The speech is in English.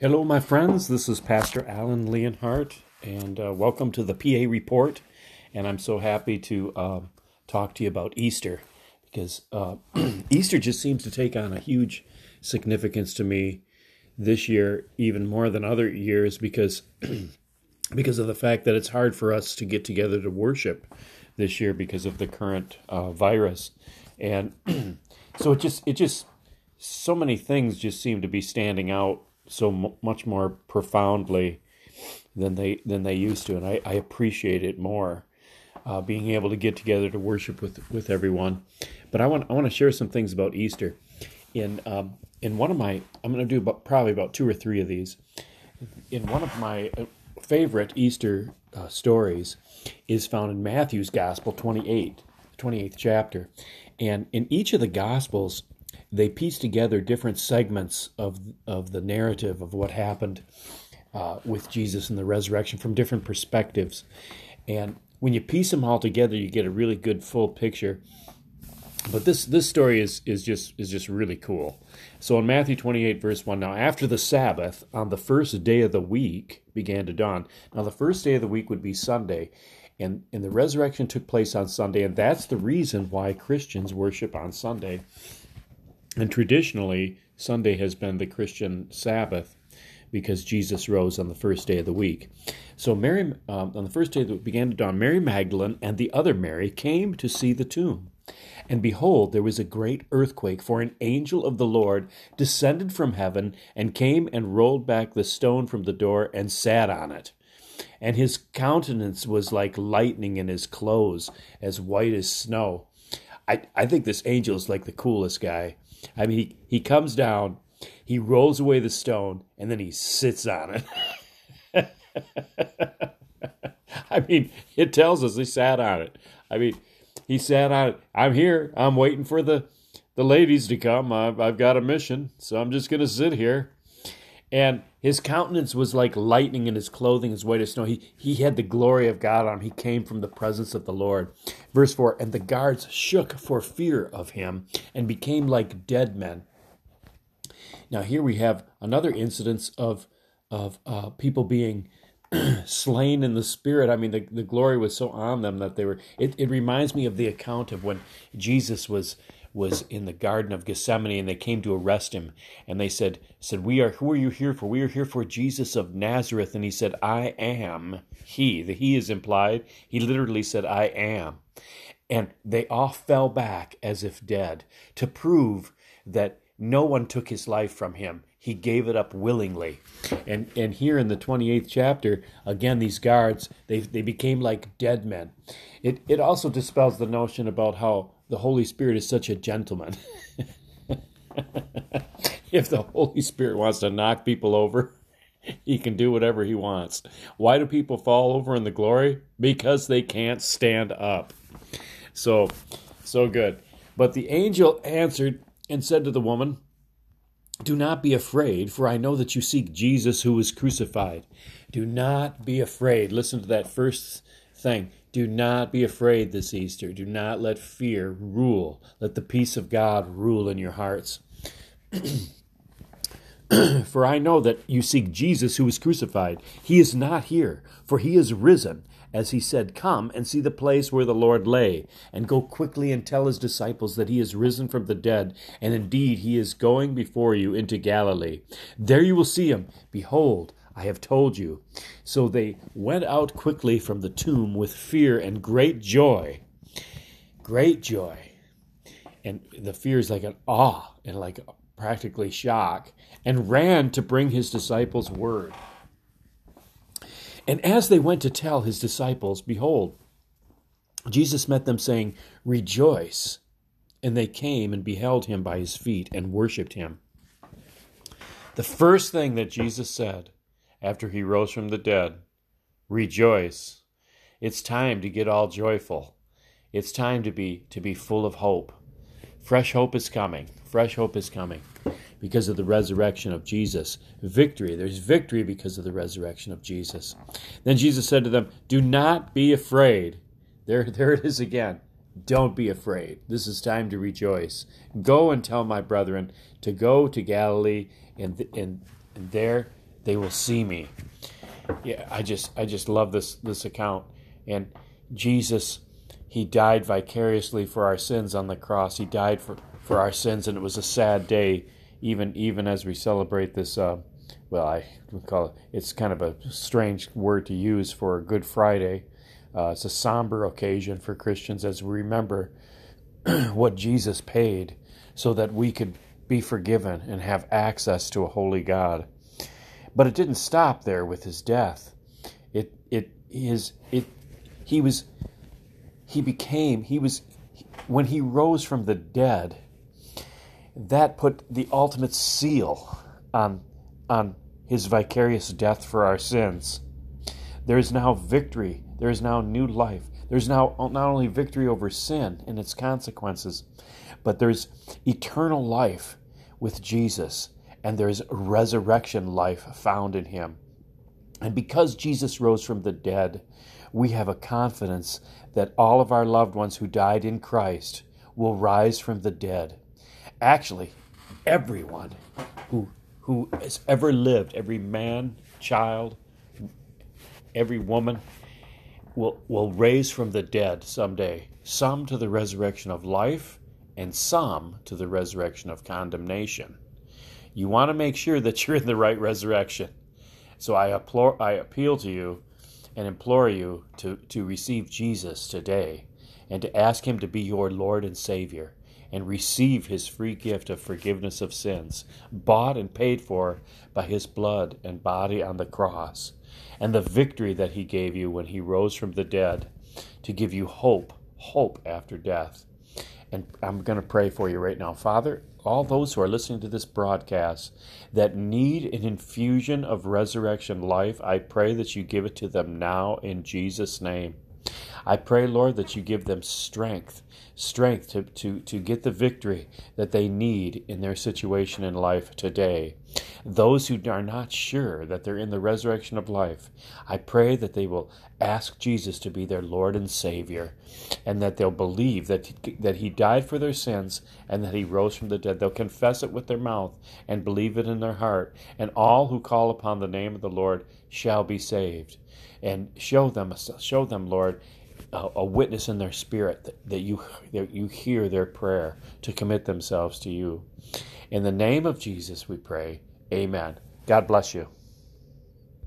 Hello, my friends. This is Pastor Alan Leonhardt, and uh, welcome to the PA Report. And I'm so happy to uh, talk to you about Easter because uh, Easter just seems to take on a huge significance to me this year, even more than other years, because because of the fact that it's hard for us to get together to worship this year because of the current uh, virus, and so it just it just so many things just seem to be standing out so m- much more profoundly than they than they used to, and I, I appreciate it more. Uh, being able to get together to worship with with everyone, but I want I want to share some things about Easter. In um, in one of my I'm going to do about, probably about two or three of these. In one of my uh, favorite Easter uh, stories is found in Matthew's Gospel 28, 28th chapter, and in each of the Gospels they piece together different segments of of the narrative of what happened uh, with Jesus and the resurrection from different perspectives, and when you piece them all together, you get a really good full picture. But this this story is is just is just really cool. So in Matthew 28 verse 1 now after the Sabbath on the first day of the week began to dawn. Now the first day of the week would be Sunday and and the resurrection took place on Sunday and that's the reason why Christians worship on Sunday. And traditionally, Sunday has been the Christian Sabbath because Jesus rose on the first day of the week. So Mary, um, on the first day that began to dawn, Mary Magdalene and the other Mary came to see the tomb. And behold, there was a great earthquake, for an angel of the Lord descended from heaven and came and rolled back the stone from the door and sat on it. And his countenance was like lightning, and his clothes as white as snow. I, I think this angel is like the coolest guy. I mean, he, he comes down, he rolls away the stone, and then he sits on it. I mean, it tells us he sat on it. I mean, he sat on it. I'm here. I'm waiting for the, the ladies to come. I've, I've got a mission, so I'm just going to sit here. And his countenance was like lightning, and his clothing as white as snow. He, he had the glory of God on him. He came from the presence of the Lord. Verse 4 And the guards shook for fear of him and became like dead men. Now, here we have another incidence of, of uh, people being slain in the spirit. I mean, the, the glory was so on them that they were. It, it reminds me of the account of when Jesus was was in the Garden of Gethsemane and they came to arrest him. And they said said we are who are you here for? We are here for Jesus of Nazareth. And he said I am he. The he is implied. He literally said I am. And they all fell back as if dead to prove that no one took his life from him he gave it up willingly and and here in the 28th chapter again these guards they they became like dead men it it also dispels the notion about how the Holy Spirit is such a gentleman. if the Holy Spirit wants to knock people over, he can do whatever he wants. Why do people fall over in the glory? Because they can't stand up. So, so good. But the angel answered and said to the woman, Do not be afraid, for I know that you seek Jesus who was crucified. Do not be afraid. Listen to that first thing. Do not be afraid this Easter. Do not let fear rule. Let the peace of God rule in your hearts. for I know that you seek Jesus who was crucified. He is not here, for he is risen. As he said, Come and see the place where the Lord lay, and go quickly and tell his disciples that he is risen from the dead, and indeed he is going before you into Galilee. There you will see him. Behold, I have told you. So they went out quickly from the tomb with fear and great joy. Great joy. And the fear is like an awe and like practically shock, and ran to bring his disciples word. And as they went to tell his disciples, behold, Jesus met them, saying, Rejoice. And they came and beheld him by his feet and worshipped him. The first thing that Jesus said after he rose from the dead. Rejoice. It's time to get all joyful. It's time to be to be full of hope. Fresh hope is coming. Fresh hope is coming because of the resurrection of Jesus. Victory. There's victory because of the resurrection of Jesus. Then Jesus said to them, Do not be afraid. There, there it is again. Don't be afraid. This is time to rejoice. Go and tell my brethren to go to Galilee, and, and, and there they will see me. Yeah, I just I just love this this account. And Jesus, he died vicariously for our sins on the cross. He died for, for our sins, and it was a sad day, even even as we celebrate this. Uh, well, I call it. It's kind of a strange word to use for Good Friday. Uh, it's a somber occasion for Christians as we remember what Jesus paid so that we could be forgiven and have access to a holy God. But it didn't stop there with his death. It it is it he was he became he was when he rose from the dead that put the ultimate seal on on his vicarious death for our sins. There is now victory. There is now new life. There's now not only victory over sin and its consequences, but there's eternal life with Jesus, and there's resurrection life found in him. And because Jesus rose from the dead, we have a confidence that all of our loved ones who died in Christ will rise from the dead. Actually, everyone who who has ever lived, every man, child, every woman will will raise from the dead someday, some to the resurrection of life and some to the resurrection of condemnation. You want to make sure that you're in the right resurrection. So I, implore, I appeal to you and implore you to, to receive Jesus today and to ask Him to be your Lord and Savior and receive His free gift of forgiveness of sins, bought and paid for by His blood and body on the cross, and the victory that He gave you when He rose from the dead to give you hope, hope after death. And I'm going to pray for you right now. Father, all those who are listening to this broadcast that need an infusion of resurrection life, I pray that you give it to them now in Jesus' name. I pray, Lord, that you give them strength, strength to, to, to get the victory that they need in their situation in life today. Those who are not sure that they're in the resurrection of life, I pray that they will ask Jesus to be their Lord and Savior, and that they'll believe that, that He died for their sins and that He rose from the dead. They'll confess it with their mouth and believe it in their heart, and all who call upon the name of the Lord shall be saved. And show them, show them, Lord, a, a witness in their spirit that, that you that you hear their prayer to commit themselves to you. In the name of Jesus, we pray. Amen. God bless you.